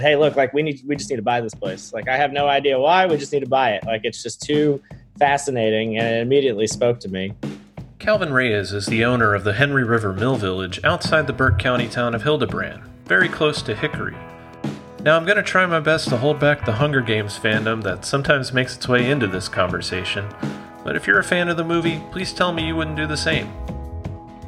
hey, look, like we need, we just need to buy this place. Like I have no idea why, we just need to buy it. Like it's just too fascinating, and it immediately spoke to me. Calvin Reyes is the owner of the Henry River Mill Village outside the Burke County town of Hildebran, very close to Hickory. Now, I'm going to try my best to hold back the Hunger Games fandom that sometimes makes its way into this conversation, but if you're a fan of the movie, please tell me you wouldn't do the same.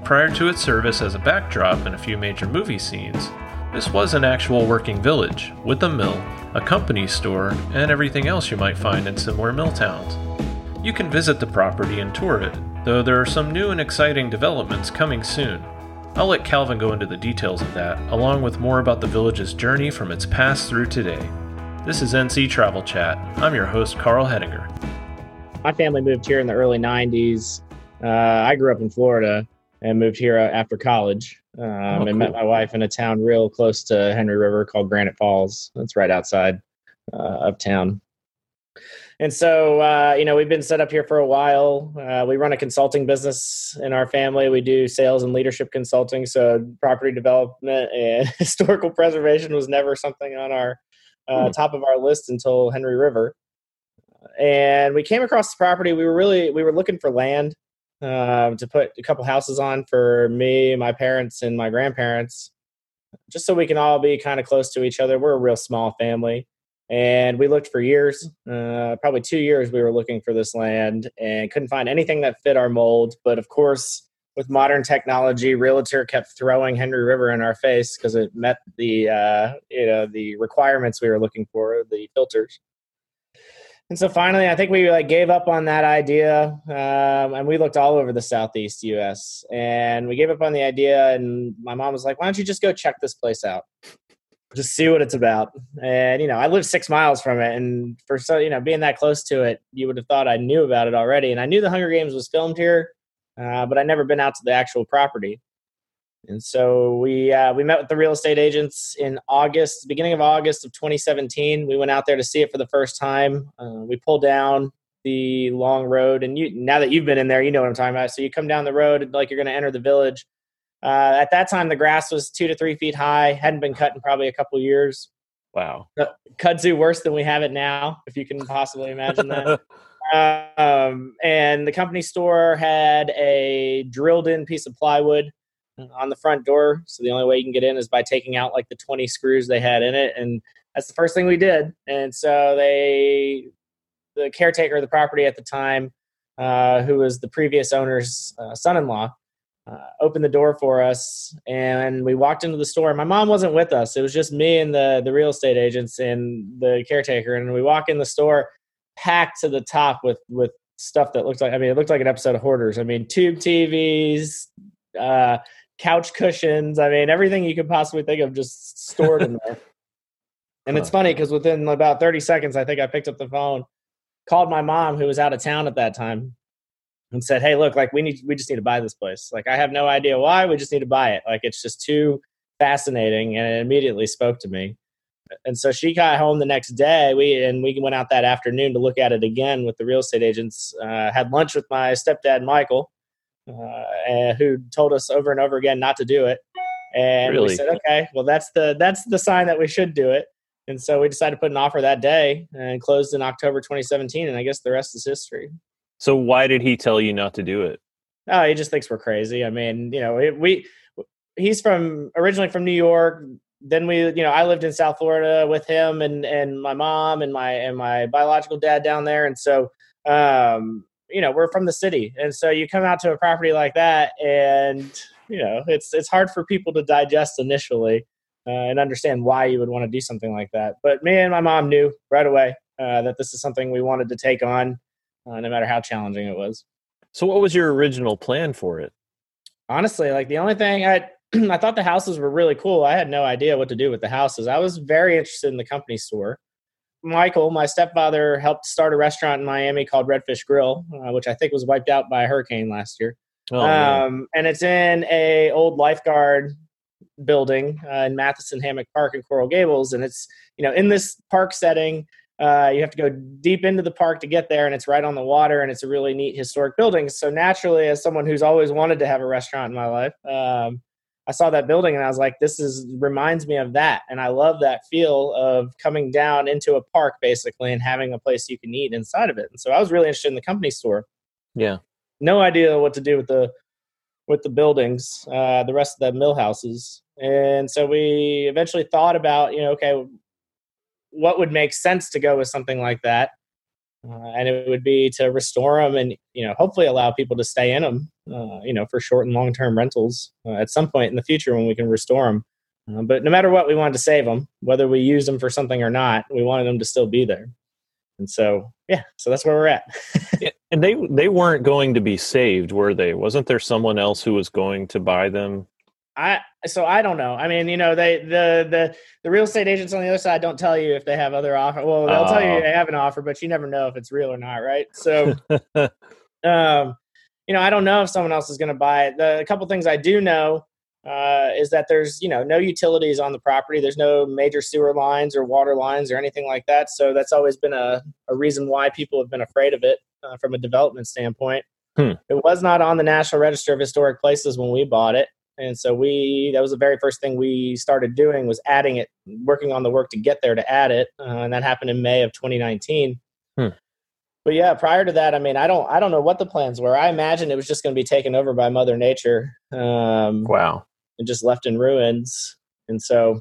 Prior to its service as a backdrop in a few major movie scenes, this was an actual working village, with a mill, a company store, and everything else you might find in similar mill towns. You can visit the property and tour it, though there are some new and exciting developments coming soon. I'll let Calvin go into the details of that, along with more about the village's journey from its past through today. This is NC Travel Chat. I'm your host, Carl Hedinger. My family moved here in the early 90s. Uh, I grew up in Florida and moved here after college um, oh, and cool. met my wife in a town real close to Henry River called Granite Falls. That's right outside uh, of town. And so, uh, you know, we've been set up here for a while. Uh, we run a consulting business in our family. We do sales and leadership consulting. So, property development and historical preservation was never something on our uh, hmm. top of our list until Henry River. And we came across the property. We were really we were looking for land uh, to put a couple houses on for me, my parents, and my grandparents, just so we can all be kind of close to each other. We're a real small family and we looked for years uh, probably two years we were looking for this land and couldn't find anything that fit our mold but of course with modern technology realtor kept throwing henry river in our face because it met the uh, you know the requirements we were looking for the filters and so finally i think we like gave up on that idea um, and we looked all over the southeast us and we gave up on the idea and my mom was like why don't you just go check this place out just see what it's about. And you know, I live six miles from it, and for so you know, being that close to it, you would have thought I knew about it already. And I knew the Hunger Games was filmed here, uh, but I'd never been out to the actual property. And so we uh, we met with the real estate agents in August, beginning of August of 2017. We went out there to see it for the first time. Uh, we pulled down the long road, and you now that you've been in there, you know what I'm talking about. So you come down the road like you're going to enter the village uh, at that time, the grass was two to three feet high, hadn't been cut in probably a couple years. Wow. Uh, kudzu worse than we have it now, if you can possibly imagine that. um, and the company store had a drilled in piece of plywood on the front door. So the only way you can get in is by taking out like the 20 screws they had in it. And that's the first thing we did. And so they, the caretaker of the property at the time, uh, who was the previous owner's uh, son in law, uh, opened the door for us and we walked into the store my mom wasn't with us it was just me and the the real estate agents and the caretaker and we walk in the store packed to the top with with stuff that looked like i mean it looked like an episode of hoarders i mean tube tvs uh, couch cushions i mean everything you could possibly think of just stored in there and it's funny because within about 30 seconds i think i picked up the phone called my mom who was out of town at that time and said, "Hey, look, like we need, we just need to buy this place. Like I have no idea why, we just need to buy it. Like it's just too fascinating." And it immediately spoke to me. And so she got home the next day. We and we went out that afternoon to look at it again with the real estate agents. Uh, had lunch with my stepdad Michael, uh, who told us over and over again not to do it. And really? we said, "Okay, well that's the that's the sign that we should do it." And so we decided to put an offer that day and closed in October 2017. And I guess the rest is history. So why did he tell you not to do it? Oh, he just thinks we're crazy. I mean, you know, we he's from originally from New York. Then we, you know, I lived in South Florida with him and and my mom and my and my biological dad down there, and so um, you know, we're from the city, and so you come out to a property like that, and you know, it's it's hard for people to digest initially uh, and understand why you would want to do something like that. But me and my mom knew right away uh, that this is something we wanted to take on uh, no matter how challenging it was. So, what was your original plan for it? Honestly, like the only thing I I thought the houses were really cool. I had no idea what to do with the houses. I was very interested in the company store. Michael, my stepfather, helped start a restaurant in Miami called Redfish Grill, uh, which I think was wiped out by a hurricane last year. Oh, um, and it's in a old lifeguard building uh, in Matheson Hammock Park in Coral Gables, and it's you know in this park setting uh, you have to go deep into the park to get there, and it's right on the water, and it's a really neat historic building. So naturally, as someone who's always wanted to have a restaurant in my life, um, I saw that building and I was like, this is reminds me of that. And I love that feel of coming down into a park basically and having a place you can eat inside of it. And so I was really interested in the company store. Yeah. No idea what to do with the with the buildings, uh, the rest of the mill houses. And so we eventually thought about, you know, okay, what would make sense to go with something like that? Uh, and it would be to restore them and you know hopefully allow people to stay in them uh, you know for short and long term rentals uh, at some point in the future when we can restore them uh, but no matter what we wanted to save them whether we use them for something or not we wanted them to still be there and so yeah so that's where we're at and they they weren't going to be saved, were they? Wasn't there someone else who was going to buy them? I so I don't know. I mean, you know, they the the the real estate agents on the other side don't tell you if they have other offer. Well, they'll tell Oh. you they have an offer, but you never know if it's real or not, right? So, um, you know, I don't know if someone else is going to buy it. The a couple things I do know uh, is that there's you know no utilities on the property. There's no major sewer lines or water lines or anything like that. So that's always been a a reason why people have been afraid of it uh, from a development standpoint. Hmm. It was not on the National Register of Historic Places when we bought it and so we that was the very first thing we started doing was adding it working on the work to get there to add it uh, and that happened in may of 2019 Hmm. but yeah prior to that i mean i don't i don't know what the plans were i imagine it was just going to be taken over by mother nature um, wow. and just left in ruins and so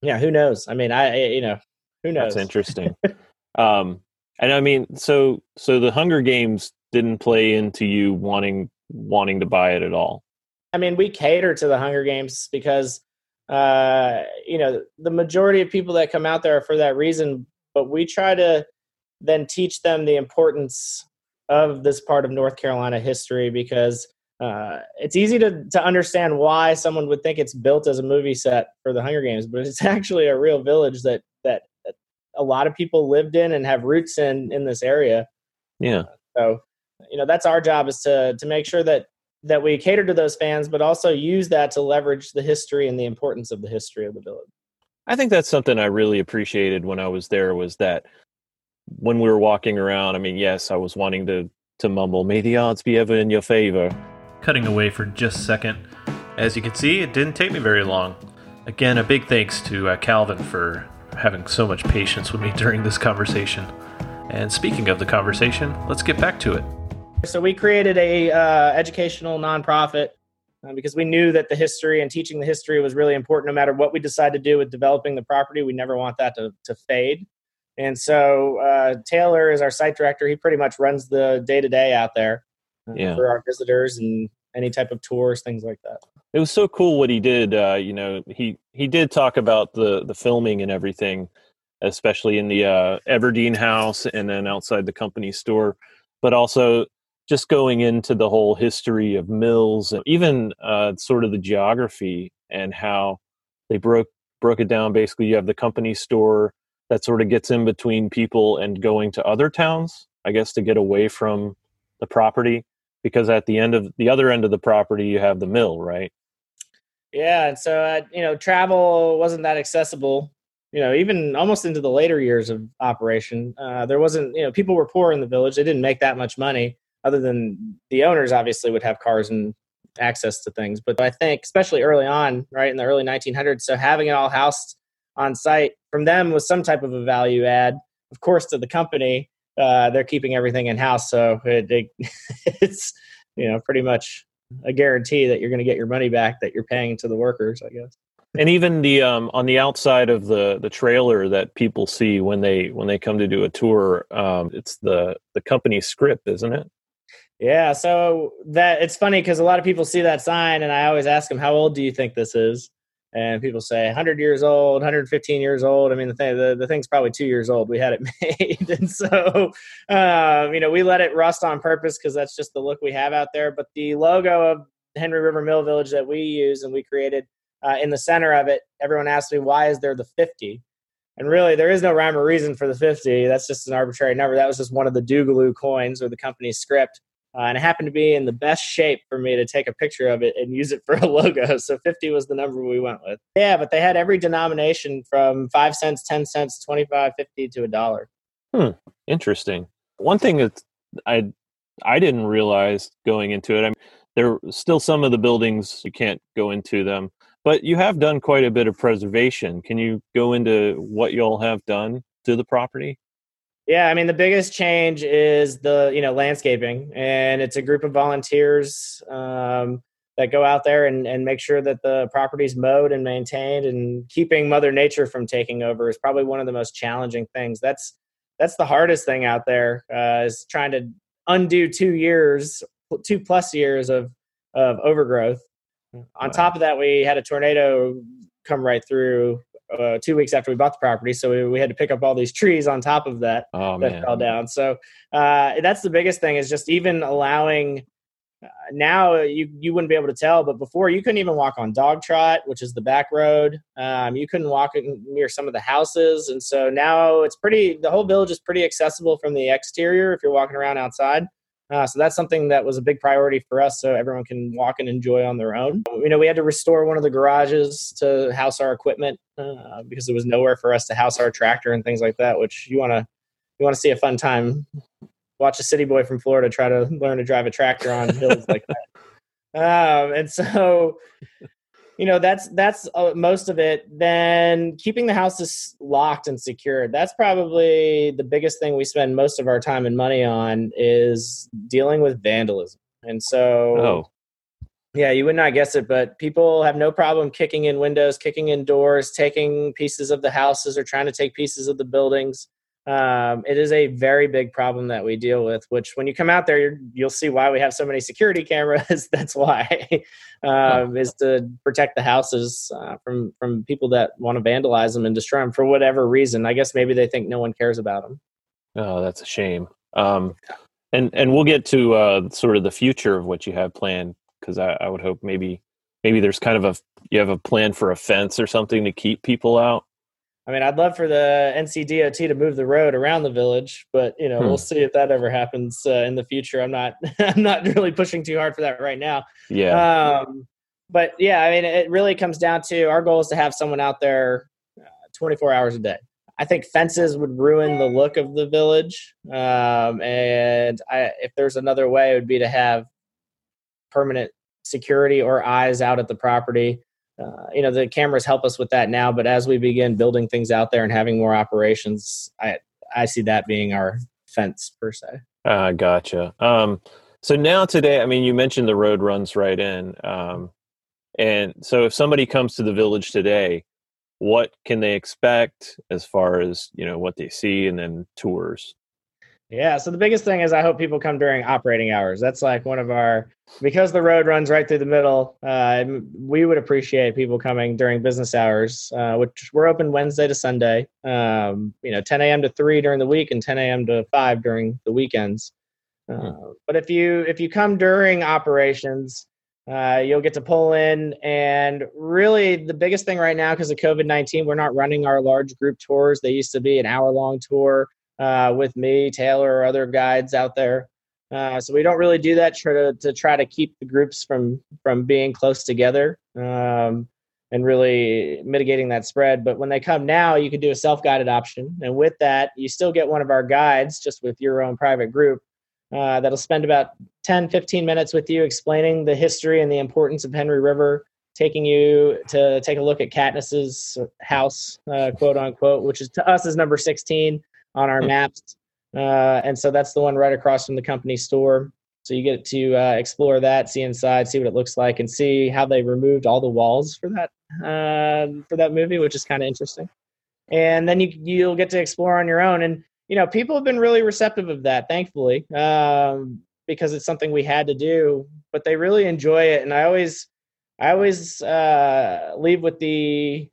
yeah who knows i mean i I- you know who knows That's interesting. um, and I mean, so so the Hunger Games didn't play into you wanting wanting to buy it at all. I mean, we cater to the Hunger Games because, uh, you know, the majority of people that come out there are for that reason. But we try to then teach them the importance of this part of North Carolina history because uh, it's easy to to understand why someone would think it's built as a movie set for the Hunger Games, but it's actually a real village that that, that a lot of people lived in and have roots in in this area. Yeah. So, you know, that's our job is to to make sure that that we cater to those fans, but also use that to leverage the history and the importance of the history of the village. I think that's something I really appreciated when I was there was that when we were walking around, I mean, yes, I was wanting to to mumble, "May the odds be ever in your favor." Cutting away for just a second. As you can see, it didn't take me very long. Again, a big thanks to uh, Calvin for having so much patience with me during this conversation. And speaking of the conversation, let's get back to it. So we created a uh, educational nonprofit uh, because we knew that the history and teaching the history was really important. No matter what we decide to do with developing the property, we never want that to to fade. And so uh, Taylor is our site director. He pretty much runs the day to day out there uh, Yeah. for our visitors and any type of tours, things like that. It was so cool what he did. Uh, you know, he he did talk about the the filming and everything, especially in the uh, Everdeen house and then outside the company store, but also just going into the whole history of mills and even uh, sort of the geography and how they broke broke it down. Basically, you have the company store that sort of gets in between people and going to other towns, I guess, to get away from the property. Because at the end of the other end of the property, you have the mill, right? Yeah, and so uh, you know, travel wasn't that accessible. You know, even almost into the later years of operation, uh, there wasn't. You know, people were poor in the village; they didn't make that much money. Other than the owners, obviously, would have cars and access to things. But I think, especially early on, right in the early 1900s, so having it all housed on site from them was some type of a value add. Of course, to the company, uh, they're keeping everything in house, so it, it, it's you know pretty much a guarantee that you're going to get your money back that you're paying to the workers, I guess. and even the um, on the outside of the the trailer that people see when they when they come to do a tour um, it's the the company script isn't it Yeah, so that it's funny because a lot of people see that sign, and I always ask them, "How old do you think this is?" And people say 100 years old, 115 years old. I mean, the thing the, the thing's probably two years old. We had it made, and so um, you know we let it rust on purpose because that's just the look we have out there. But the logo of Henry River Mill Village that we use and we created uh, in the center of it, everyone asks me why is there the 50. And really, there is no rhyme or reason for the 50. That's just an arbitrary number. That was just one of the Dougaloo coins or the company's script. Uh, and it happened to be in the best shape for me to take a picture of it and use it for a logo. So 50 was the number we went with. Yeah, but they had every denomination from 5 cents, 10 cents, 25, 50 to a dollar. Hmm, interesting one thing that i i didn't realize going into it I mean, there still some of the buildings you can't go into them, but you have done quite a bit of preservation. Can you go into what you all have done to the property? Yeah, I mean the biggest change is the you know landscaping, and it's a group of volunteers um, that go out there and, and make sure that the property's mowed and maintained, and keeping Mother Nature from taking over is probably one of the most challenging things. That's that's the hardest thing out there uh, is trying to undo two years, two plus years of of overgrowth. On top of that, we had a tornado come right through uh, two weeks after we bought the property, so we, we, had to pick up all these trees on top of that oh, that man. fell down. So uh, that's the biggest thing is just even allowing. Uh, now you you wouldn't be able to tell, but before you couldn't even walk on Dog Trot, which is the back road. Um, you couldn't walk near some of the houses, and so now it's pretty. The whole village is pretty accessible from the exterior if you're walking around outside. Uh, so that's something that was a big priority for us, so everyone can walk and enjoy on their own. You know, we had to restore one of the garages to house our equipment uh, because there was nowhere for us to house our tractor and things like that. Which you want to you want to see a fun time. Watch a city boy from Florida try to learn to drive a tractor on hills like that. Um, and so you know that's that's uh, most of it. Then keeping the houses locked and secured. That's probably the biggest thing we spend most of our time and money on is dealing with vandalism. And so oh. yeah you would not guess it but people have no problem kicking in windows kicking in doors taking pieces of the houses or trying to take pieces of the buildings um, it is a very big problem that we deal with which when you come out there you'll see why we have so many security cameras. That's why um, is to protect the houses uh, from from people that want to vandalize them and destroy them for whatever reason. I guess maybe they think no one cares about them oh that's a shame. Um, and and we'll get to uh, sort of the future of what you have planned because I, I would hope maybe maybe there's kind of a you have a plan for a fence or something to keep people out I mean, I'd love for the NCDOT to move the road around the village, but you know, hmm. we'll see if that ever happens uh, in the future. I'm not, I'm not really pushing too hard for that right now. Yeah. Um, but yeah, I mean, it really comes down to our goal is to have someone out there uh, 24 hours a day. I think fences would ruin the look of the village, um, and I, if there's another way, it would be to have permanent security or eyes out at the property uh, you know the cameras help us with that now but as we begin building things out there and having more operations i i see that being our fence per se. Uh, gotcha. Um, so now today i mean you mentioned the road runs right in um, and so if somebody comes to the village today what can they expect as far as you know what they see and then tours yeah. So the biggest thing is I hope people come during operating hours. That's like one of our because the road runs right through the middle. Uh, we would appreciate people coming during business hours, uh, which we're open Wednesday to Sunday. Um, you know, 10 a.m. to three during the week and 10 a.m. to five during the weekends. Uh, but if you if you come during operations, uh, you'll get to pull in. And really, the biggest thing right now, because of COVID 19, we're not running our large group tours. They used to be an hour long tour uh, with me, Taylor, or other guides out there. Uh, so we don't really do that to, to try to keep the groups from from being close together um, and really mitigating that spread. But when they come now, you can do a self guided option, and with that, you still get one of our guides just with your own private group. Uh, that'll spend about 10 15 minutes with you explaining the history and the importance of henry river taking you to take a look at katniss's house uh, quote unquote which is to us is number 16 on our hmm. maps. Uh, and so that's the one right across from the company store. So you get to uh, explore that, see inside, see what it looks like, and see how they removed all the walls for that uh, for that movie, which is kind of interesting. And then you you'll get to explore on your own. And you know, people have been really receptive of that, thankfully, um, because it's something we had to do. But they really enjoy it, and I always I always uh, leave with the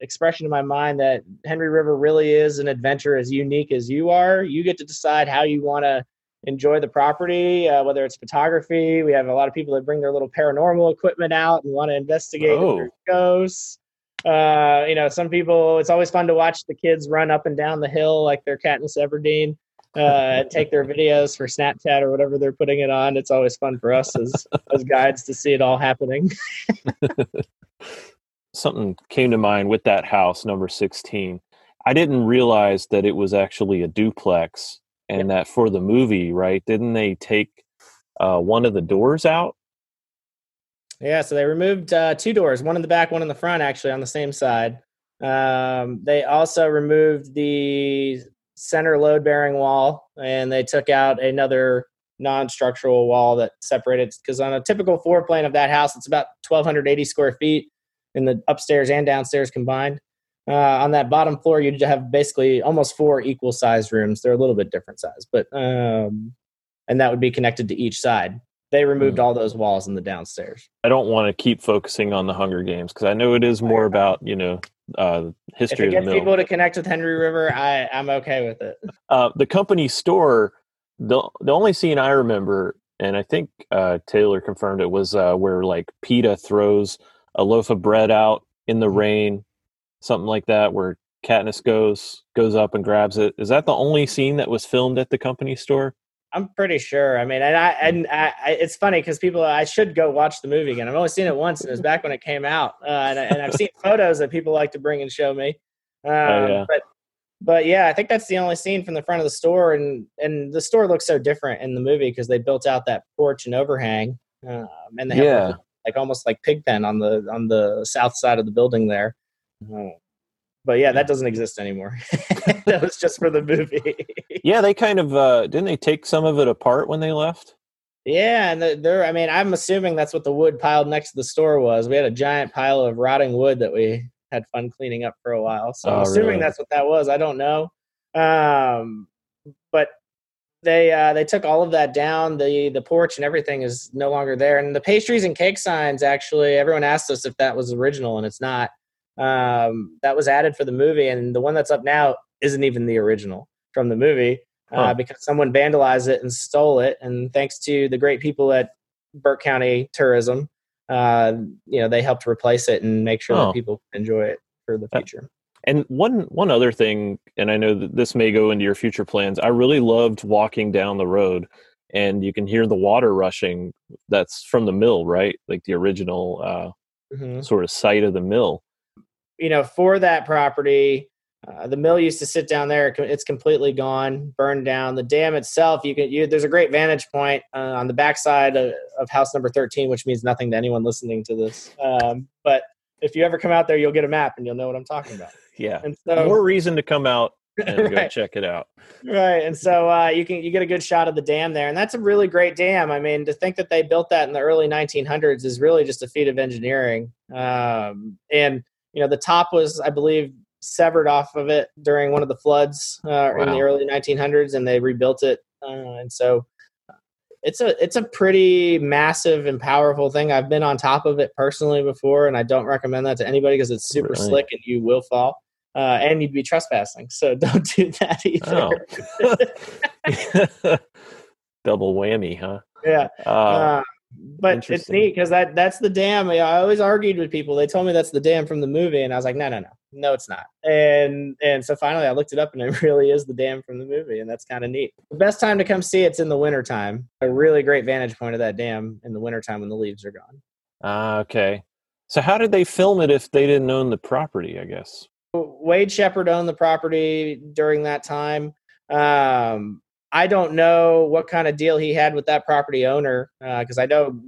expression in my mind that Henry River really is an adventure as unique as you are. You get to decide how you want to enjoy the property, uh, whether it's photography. We have a lot of people that bring their little paranormal equipment out and want to investigate oh. ghosts. Uh, you know, some people, it's always fun to watch the kids run up and down the hill like they're Katniss Everdeen. Uh, take their videos for Snapchat or whatever they're putting it on. It's always fun for us as as guides to see it all happening. something came to mind with that house number 16 i didn't realize that it was actually a duplex and that for the movie right didn't they take uh, one of the doors out Yeah, so they removed uh, two doors, one in the back, one in the front, actually on the same side. Um, they also removed the center load bearing wall, and they took out another non-structural wall that separated. Because on a typical floor plan of that house, it's about 1,280 square feet in the upstairs and downstairs combined. Uh, on that bottom floor, you have basically almost four equal sized rooms. They're a little bit different size, but um, and that would be connected to each side. They removed Mm. all those walls in the downstairs. I don't want to keep focusing on the Hunger Games because I know it is more about you know uh, If history it of the gets people to connect with Henry River, I, I'm okay with it. uh, the company store, the the only scene I remember, and I think uh, Taylor confirmed it, was uh, where like Peeta throws a loaf of bread out in the rain, something like that, where Katniss goes goes up and grabs it. Is that the only scene that was filmed at the company store? I'm pretty sure. I mean, and I and I, it's funny because people, I should go watch the movie again. I've only seen it once, and it was back when it came out. Uh, and, I- and I've seen photos that people like to bring and show me. Um, yeah. But but yeah, I think that's the only scene from the front of the store, and and the store looks so different in the movie because they built out that porch and overhang, um, and they have Yeah. Like, almost like pig pen on the on the south side of the building there. Uh, but yeah, that doesn't exist anymore. that was just for the movie. Yeah, they kind of uh, didn't they take some of it apart when they left? Yeah, and the, there. I mean, I'm assuming that's what the wood piled next to the store was. We had a giant pile of rotting wood that we had fun cleaning up for a while. So I'm Oh, assuming really? that's what that was. I don't know, um, but they uh, they took all of that down. the The porch and everything is no longer there. And the pastries and cake signs, actually, everyone asked us if that was original, and it's not. Um, that was added for the movie, and the one that's up now isn't even the original from the movie uh, Huh. because someone vandalized it and stole it. And thanks to the great people at Burke County Tourism, uh, you know, they helped replace it and make sure Oh. that people enjoy it for the future. And one one other thing, and I know that this may go into your future plans. I really loved walking down the road, and you can hear the water rushing. That's from the mill, right? Like the original uh, Mhm. sort of site of the mill. You know, for that property, uh, the mill used to sit down there. It's completely gone, burned down. The dam itself, you can. You, there's a great vantage point uh, on the backside of, of house number 13, which means nothing to anyone listening to this. Um, but if you ever come out there, you'll get a map and you'll know what I'm talking about. Yeah, And so, more reason to come out and go check it out. right and so uh, you can you get a good shot of the dam there and that's a really great dam. I mean to think that they built that in the early 1900s is really just a feat of engineering. Um, and you know the top was i believe severed off of it during one of the floods uh, in the early 1900s and they rebuilt it uh, and so it's a it's a pretty massive and powerful thing i've been on top of it personally before and i don't recommend that to anybody because it's super Really? slick and you will fall uh, and you'd be trespassing so don't do that either Oh. Double whammy, huh? yeah Uh, uh, but it's neat because that that's the dam i always argued with people they told me that's the dam from the movie and i was like no no no no it's not and and so finally i looked it up and it really is the dam from the movie and that's kind of neat the best time to come see it's in the wintertime a really great vantage point of that dam in the wintertime when the leaves are gone ah, okay. So how did they film it if they didn't own the property? I guess. Wade Shepard owned the property during that time. Um, I don't know what kind of deal he had with that property owner because I know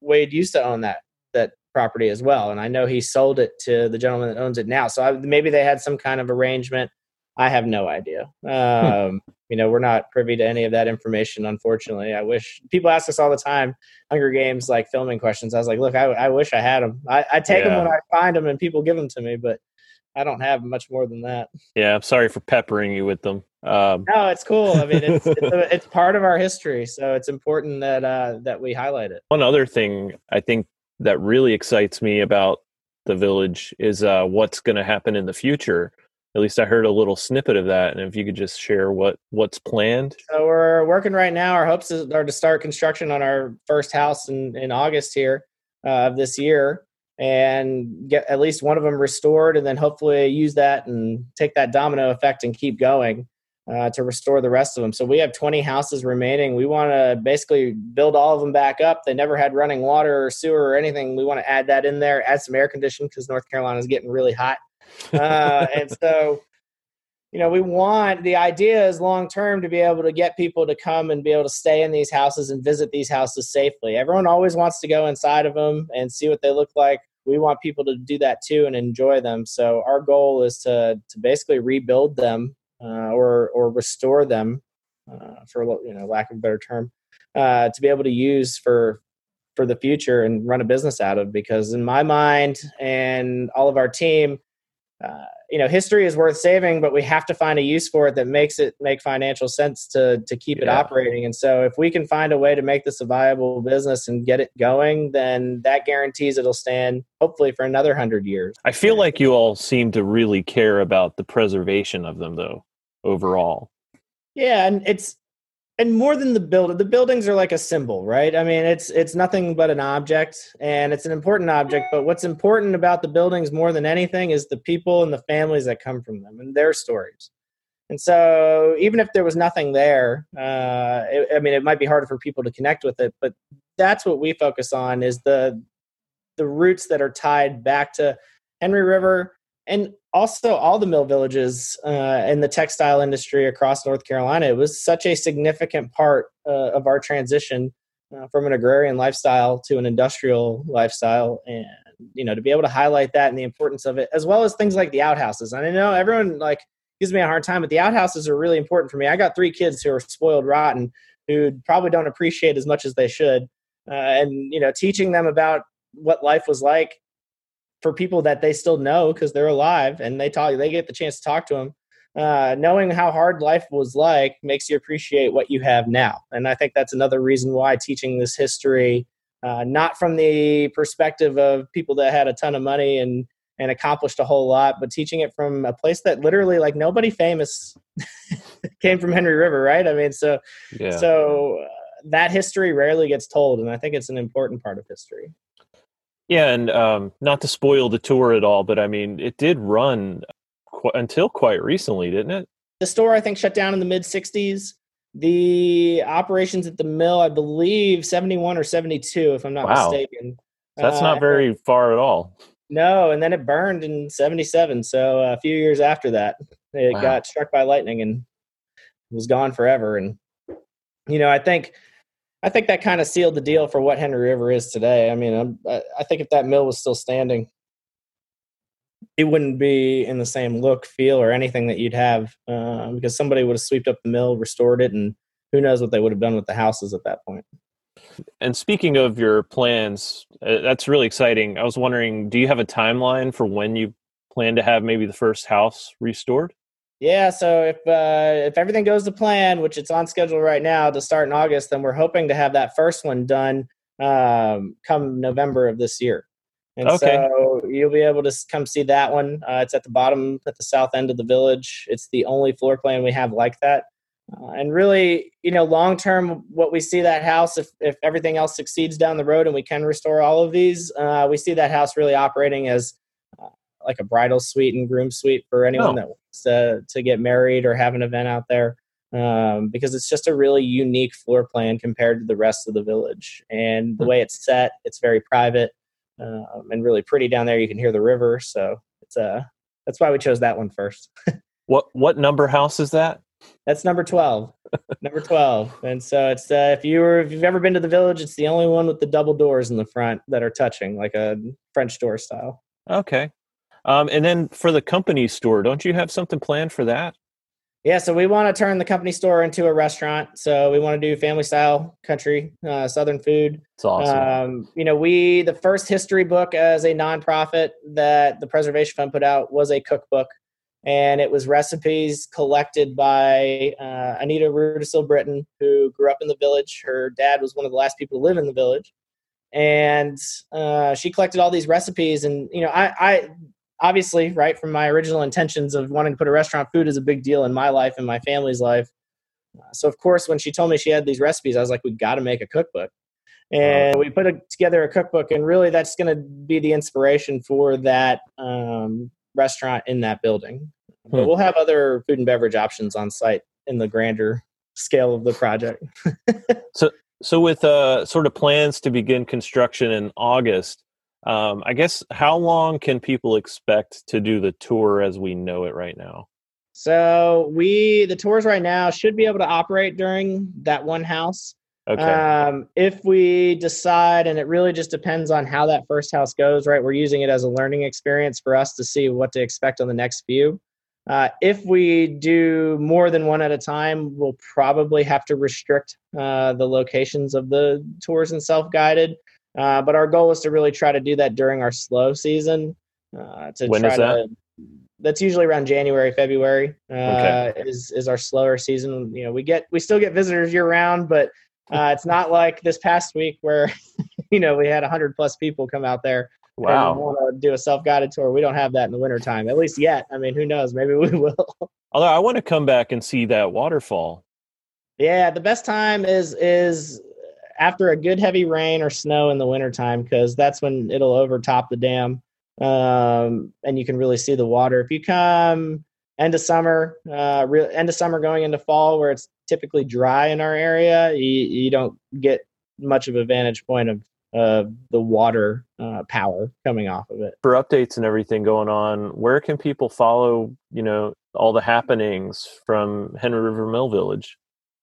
Wade used to own that that property as well, and I know he sold it to the gentleman that owns it now. So I, maybe they had some kind of arrangement. I have no idea. Um, You know, we're not privy to any of that information, unfortunately. I wish people ask us all the time, Hunger Games like filming questions. I was like, look, I, I wish I had them. I, I take them when I find them, and people give them to me, but I don't have much more than that. Yeah, I'm sorry for peppering you with them. Um, No, it's cool. I mean, it's it's, a, it's part of our history, so it's important that uh, that we highlight it. one other thing I think that really excites me about the village is uh, what's going to happen in the future. At least I heard a little snippet of that, and if you could just share what what's planned. So we're working right now. Our hopes are to start construction on our first house in in August here uh, of this year, and get at least one of them restored, and then hopefully use that and take that domino effect and keep going. Uh, to restore the rest of them. So we have 20 houses remaining. We want to basically build all of them back up. They never had running water or sewer or anything. We want to add that in there, add some air conditioning because North Carolina is getting really hot. Uh, and so you know, we want the idea is long term to be able to get people to come and be able to stay in these houses and visit these houses safely. Everyone always wants to go inside of them and see what they look like. We want people to do that too and enjoy them. So our goal is to to basically rebuild them uh, or or restore them, uh, for you know lack of a better term, uh, to be able to use for for the future and run a business out of. Because in my mind and all of our team, uh, you know history is worth saving but we have to find a use for it that makes it make financial sense to to keep it operating. And so if we can find a way to make this a viable business and get it going then that guarantees it'll stand hopefully for another 100 years. I feel like you all seem to really care about the preservation of them though overall. Yeah and it's and more than the building the buildings are like a symbol right? I mean it's it's nothing but an object and it's an important object but what's important about the buildings more than anything is the people and the families that come from them and their stories. And so even if there was nothing there uh, it, i mean it might be harder for people to connect with it but that's what we focus on is the the roots that are tied back to henry river and also all the mill villages uh, in the textile industry across North Carolina. It was such a significant part uh, of our transition uh, from an agrarian lifestyle to an industrial lifestyle, and you know to be able to highlight that and the importance of it, as well as things like the outhouses. And I know everyone like gives me a hard time, but the outhouses are really important for me. I got three kids who are spoiled rotten, who probably don't appreciate as much as they should, uh, and you know teaching them about what life was like for people that they still know because they're alive and they talk they get the chance to talk to them uh, knowing how hard life was like makes you appreciate what you have now. And i think that's another reason why teaching this history uh, not from the perspective of people that had a ton of money and and accomplished a whole lot but teaching it from a place that literally like nobody famous came from henry river right? I mean so yeah. so uh, that history rarely gets told and i think it's an important part of history yeah, and um, not to spoil the tour at all, but I mean, it did run qu- until quite recently, didn't it? The store, I think, shut down in the mid 60s. The operations at the mill, I believe, 71 or 72, if I'm not wow. mistaken. That's uh, not very far at all. No, and then it burned in 77. So a few years after that, it wow. got struck by lightning and was gone forever. And, you know, I think I think that kind of sealed the deal for what Henry River is today. I mean, I'm, i think if that mill was still standing, it wouldn't be in the same look, feel, or anything that you'd have uh, because somebody would have swept up the mill, restored it, and who knows what they would have done with the houses at that point. And speaking of your plans, uh, that's really exciting. I was wondering, do you have a timeline for when you plan to have maybe the first house restored? Yeah, so if uh, if everything goes to plan, which it's on schedule right now to start in August, then we're hoping to have that first one done um, come November of this year. And okay. so you'll be able to come see that one. Uh, it's at the bottom, at the south end of the village. It's the only floor plan we have like that. Uh, and really, you know, long term, what we see that house, if, if everything else succeeds down the road and we can restore all of these, uh, we see that house really operating as uh, like a bridal suite and groom suite for anyone oh. that to, to get married or have an event out there. Um, because it's just a really unique floor plan compared to the rest of the village. And the hmm. way it's set, it's very private um, and really pretty down there. You can hear the river, so it's uh, that's why we chose that one first. what what number house is that? That's number twelve. number twelve. And so it's uh, if you were if you've ever been to the village, it's the only one with the double doors in the front that are touching, like a French door style. Okay, um, and then for the company store, don't you have something planned for that? Yeah, so we want to turn the company store into a restaurant. So we want to do family style country, uh, southern food. It's awesome. Um, you know, we the first history book as a nonprofit that the Preservation Fund put out was a cookbook, and it was recipes collected by uh, Anita Rudisill Britton, who grew up in the village. Her dad was one of the last people to live in the village, and uh, she collected all these recipes. And you know, I, I obviously, right from my original intentions of wanting to put a restaurant, food is a big deal in my life and my family's life. Uh, so, of course, when she told me she had these recipes, I was like, we got to make a cookbook. And we put a, together a cookbook, and really that's going to be the inspiration for that um, restaurant in that building. Hmm. But we'll have other food and beverage options on site in the grander scale of the project. so, so with uh, sort of plans to begin construction in August, um, I guess how long can people expect to do the tour as we know it right now? So we the tours right now should be able to operate during that one house. Okay. Um, if we decide, and it really just depends on how that first house goes, right? We're using it as a learning experience for us to see what to expect on the next few. Uh, if we do more than one at a time, we'll probably have to restrict uh, the locations of the tours and self guided. Uh, but our goal is to really try to do that during our slow season. Uh, to When try is that? to that's usually around January, February. Uh, Okay. Is is our slower season? You know, we get we still get visitors year round, but uh, it's not like this past week where you know we had hundred plus people come out there wow. want to do a self guided tour. We don't have that in the wintertime, at least yet. I mean, who knows? Maybe we will. Although I want to come back and see that waterfall. yeah, the best time is is after a good heavy rain or snow in the wintertime because that's when it'll overtop the dam um, and you can really see the water. If you come end of summer, uh, real end of summer going into fall where it's typically dry in our area, you, you don't get much of a vantage point of uh, the water uh, power coming off of it. For updates and everything going on, where can people follow, you know, all the happenings from Henry River Mill Village?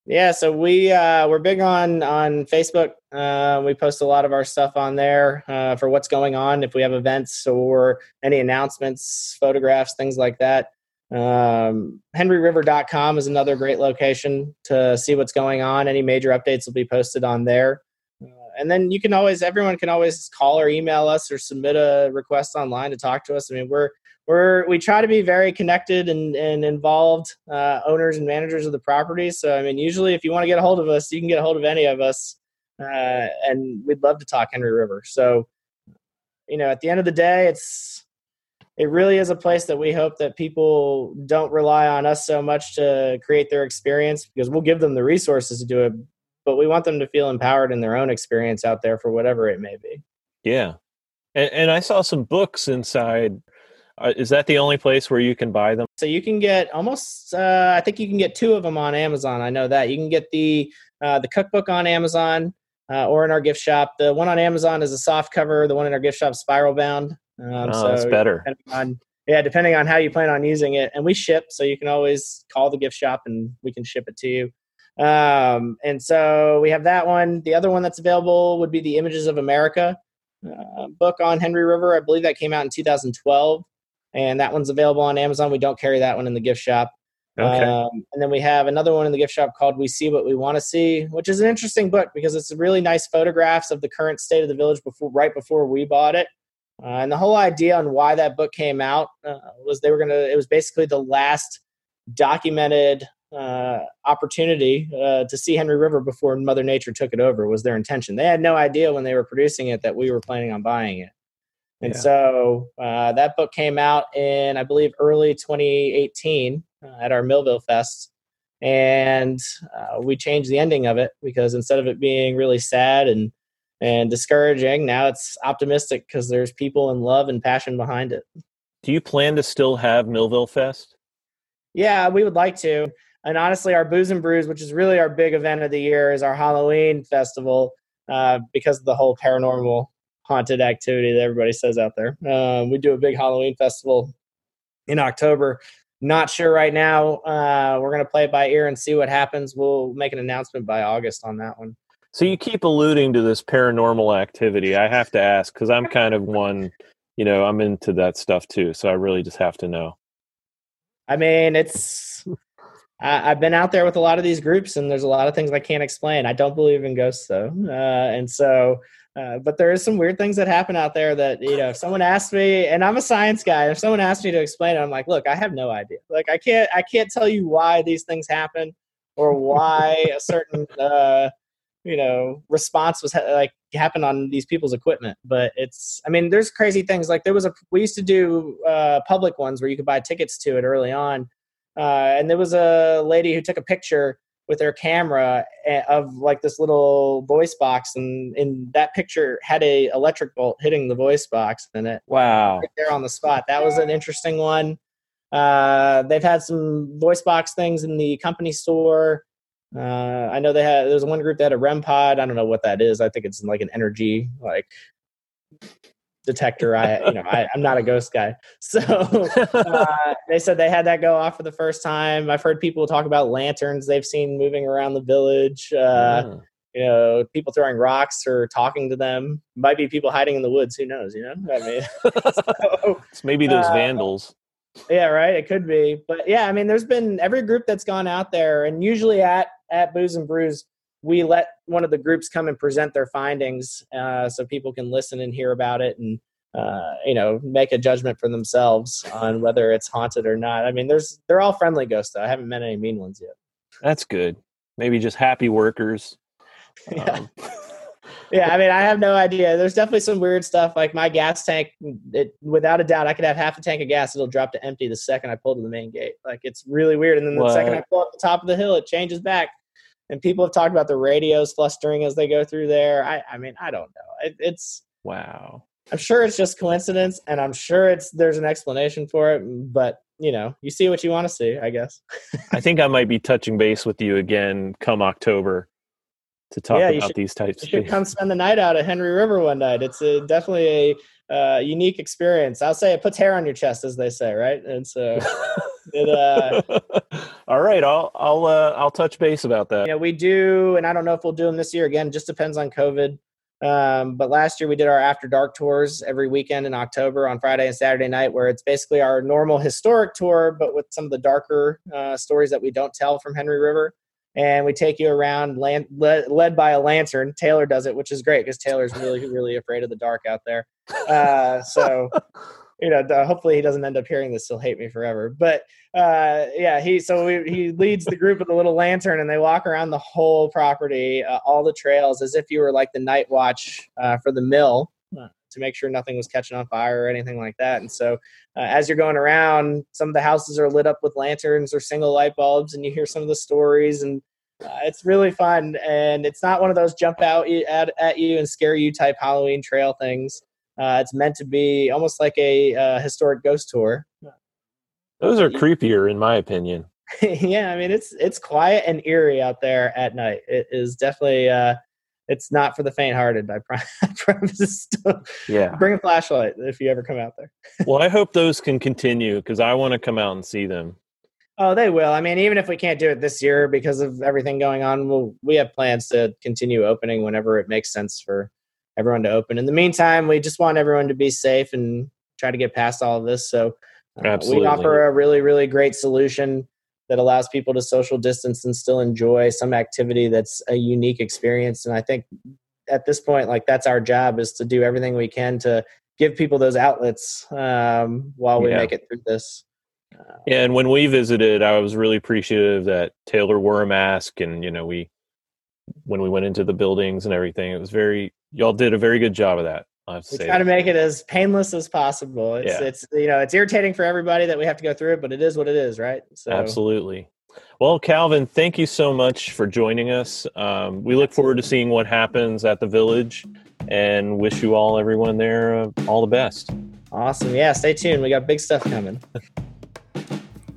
Yeah, so we uh, we're big on on Facebook. Uh, we post a lot of our stuff on there uh, for what's going on. If we have events or any announcements, photographs, things like that. Um, HenryRiver.com is another great location to see what's going on. Any major updates will be posted on there. Uh, and then you can always, everyone can always call or email us or submit a request online to talk to us. I mean, we're we're we try to be very connected and, and involved uh, owners and managers of the properties. So I mean, usually if you want to get a hold of us, you can get a hold of any of us, uh, and we'd love to talk Henry River. So you know, at the end of the day, it's it really is a place that we hope that people don't rely on us so much to create their experience because we'll give them the resources to do it, but we want them to feel empowered in their own experience out there for whatever it may be. Yeah. And, and I saw some books inside. Uh, is that the only place where you can buy them? So you can get almost, uh, I think you can get two of them on Amazon. I know that you can get the uh, the cookbook on Amazon uh, or in our gift shop. The one on Amazon is a soft cover. The one in our gift shop spiral bound. Um, oh, that's better. depending on yeah, depending on how you plan on using it, and we ship, so you can always call the gift shop and we can ship it to you. Um, and so we have that one. The other one that's available would be the Images of America uh, book on Henry River. I believe that came out in 2012 and that one's available on Amazon. We don't carry that one in the gift shop. Okay. Um, and then we have another one in the gift shop called "We See What We Want to See," which is an interesting book because it's really nice photographs of the current state of the village before, right before we bought it. Uh, and the whole idea on why that book came out uh, was they were going to. It was basically the last documented uh, opportunity uh, to see Henry River before Mother Nature took it over. Was their intention? They had no idea when they were producing it that we were planning on buying it. And Yeah. so uh, that book came out in, I believe, early 2018 uh, at our Millville Fest. And uh, we changed the ending of it because instead of it being really sad and and discouraging, now it's optimistic because there's people and love and passion behind it. Do you plan to still have Millville Fest? Yeah, we would like to. And honestly, our Booze and Brews, which is really our big event of the year, is our Halloween festival uh, because of the whole paranormal haunted activity that everybody says out there. Um, we do a big Halloween festival in October. Not sure right now. Uh, we're going to play it by ear and see what happens. We'll make an announcement by August on that one. So you keep alluding to this paranormal activity. I have to ask because I'm kind of one, you know, I'm into that stuff too. So I really just have to know. I mean, it's. I, I've been out there with a lot of these groups, and there's a lot of things I can't explain. I don't believe in ghosts, though, uh, and so. Uh, but there is some weird things that happen out there that you know. If someone asked me, and I'm a science guy, if someone asked me to explain it, I'm like, look, I have no idea. Like, I can't, I can't tell you why these things happen, or why a certain, uh, you know, response was ha- like happened on these people's equipment. But it's, I mean, there's crazy things. Like there was a, we used to do uh, public ones where you could buy tickets to it early on, uh, and there was a lady who took a picture with her camera eh, of like this little voice box, and in that picture had a electric bolt hitting the voice box in it Wow. right there on the spot. That was an interesting one. Uh, they've had some voice box things in the company store. Uh, I know they had. There's one group that had a REM pod. I don't know what that is. I think it's like an energy like detector. I, you know, I, am not a ghost guy. So uh, they said they had that go off for the first time. I've heard people talk about lanterns they've seen moving around the village. Uh, mm. You know, people throwing rocks or talking to them. Might be people hiding in the woods. Who knows? You know, I mean, so, it's maybe those uh, vandals. Yeah, right. It could be, but yeah, I mean, there's been every group that's gone out there, and usually at at Booze and Brews, we let one of the groups come and present their findings, uh, so people can listen and hear about it, and uh, you know, make a judgment for themselves on whether it's haunted or not. I mean, there's they're all friendly ghosts. Though. I haven't met any mean ones yet. That's good. Maybe just happy workers. Yeah. Um, yeah, I mean, I have no idea. There's definitely some weird stuff. Like my gas tank, it, without a doubt, I could have half a tank of gas. It'll drop to empty the second I pull to the main gate. Like it's really weird. And then the what? second I pull up the top of the hill, it changes back. And people have talked about the radios flustering as they go through there. I, I mean, I don't know. It, it's wow. I'm sure it's just coincidence, and I'm sure it's there's an explanation for it. But you know, you see what you want to see, I guess. I think I might be touching base with you again come October to talk yeah, about should, these types. You should come spend the night out at Henry River one night. It's a, definitely a uh, unique experience. I'll say it puts hair on your chest, as they say, right? And so, it, uh, all right, I'll I'll uh, I'll touch base about that. Yeah, we do, and I don't know if we'll do them this year. Again, just depends on COVID. Um, but last year we did our after dark tours every weekend in October on Friday and Saturday night, where it's basically our normal historic tour, but with some of the darker uh, stories that we don't tell from Henry River and we take you around land, led, led, by a lantern. Taylor does it, which is great because Taylor's really, really afraid of the dark out there. Uh, so, you know, hopefully he doesn't end up hearing this. He'll hate me forever. But uh, yeah, he so we, he leads the group with a little lantern, and they walk around the whole property, uh, all the trails, as if you were like the night watch uh, for the mill. To make sure nothing was catching on fire or anything like that. And so, uh, as you're going around, some of the houses are lit up with lanterns or single light bulbs, and you hear some of the stories. And uh, it's really fun, and it's not one of those jump out at, at you and scare you type Halloween trail things. Uh, it's meant to be almost like a uh, historic ghost tour. Those are creepier, in my opinion. yeah, I mean it's it's quiet and eerie out there at night. It is definitely uh, it's not for the faint-hearted. I, promise. yeah, bring a flashlight if you ever come out there. well, I hope those can continue because I want to come out and see them. Oh, they will. I mean, even if we can't do it this year because of everything going on, we'll, we have plans to continue opening whenever it makes sense for everyone to open. In the meantime, we just want everyone to be safe and try to get past all of this. So uh, we offer a really, really great solution that allows people to social distance and still enjoy some activity that's a unique experience. And I think at this point, like that's our job is to do everything we can to give people those outlets um, while we yeah. make it through this. Yeah, and when we visited, I was really appreciative that Taylor wore a mask, and you know, we when we went into the buildings and everything, it was very y'all did a very good job of that. I have to we try to make it as painless as possible. It's yeah. it's you know it's irritating for everybody that we have to go through it, but it is what it is, right? So absolutely. Well, Calvin, thank you so much for joining us. Um, we look forward to seeing what happens at the village, and wish you all, everyone there, uh, all the best. Awesome. Yeah, stay tuned. We got big stuff coming.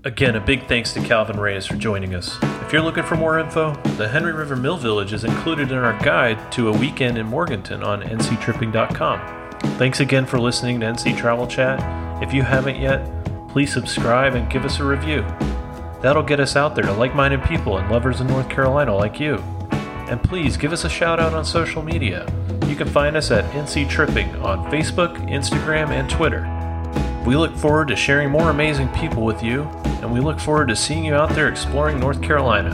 Again, a big thanks to Calvin Reyes for joining us. If you're looking for more info, the Henry River Mill Village is included in our guide to a weekend in Morganton on nctripping.com. Thanks again for listening to NC Travel Chat. If you haven't yet, please subscribe and give us a review. That'll get us out there to like minded people and lovers in North Carolina like you. And please give us a shout out on social media. You can find us at NC Tripping on Facebook, Instagram, and Twitter. We look forward to sharing more amazing people with you, and we look forward to seeing you out there exploring North Carolina.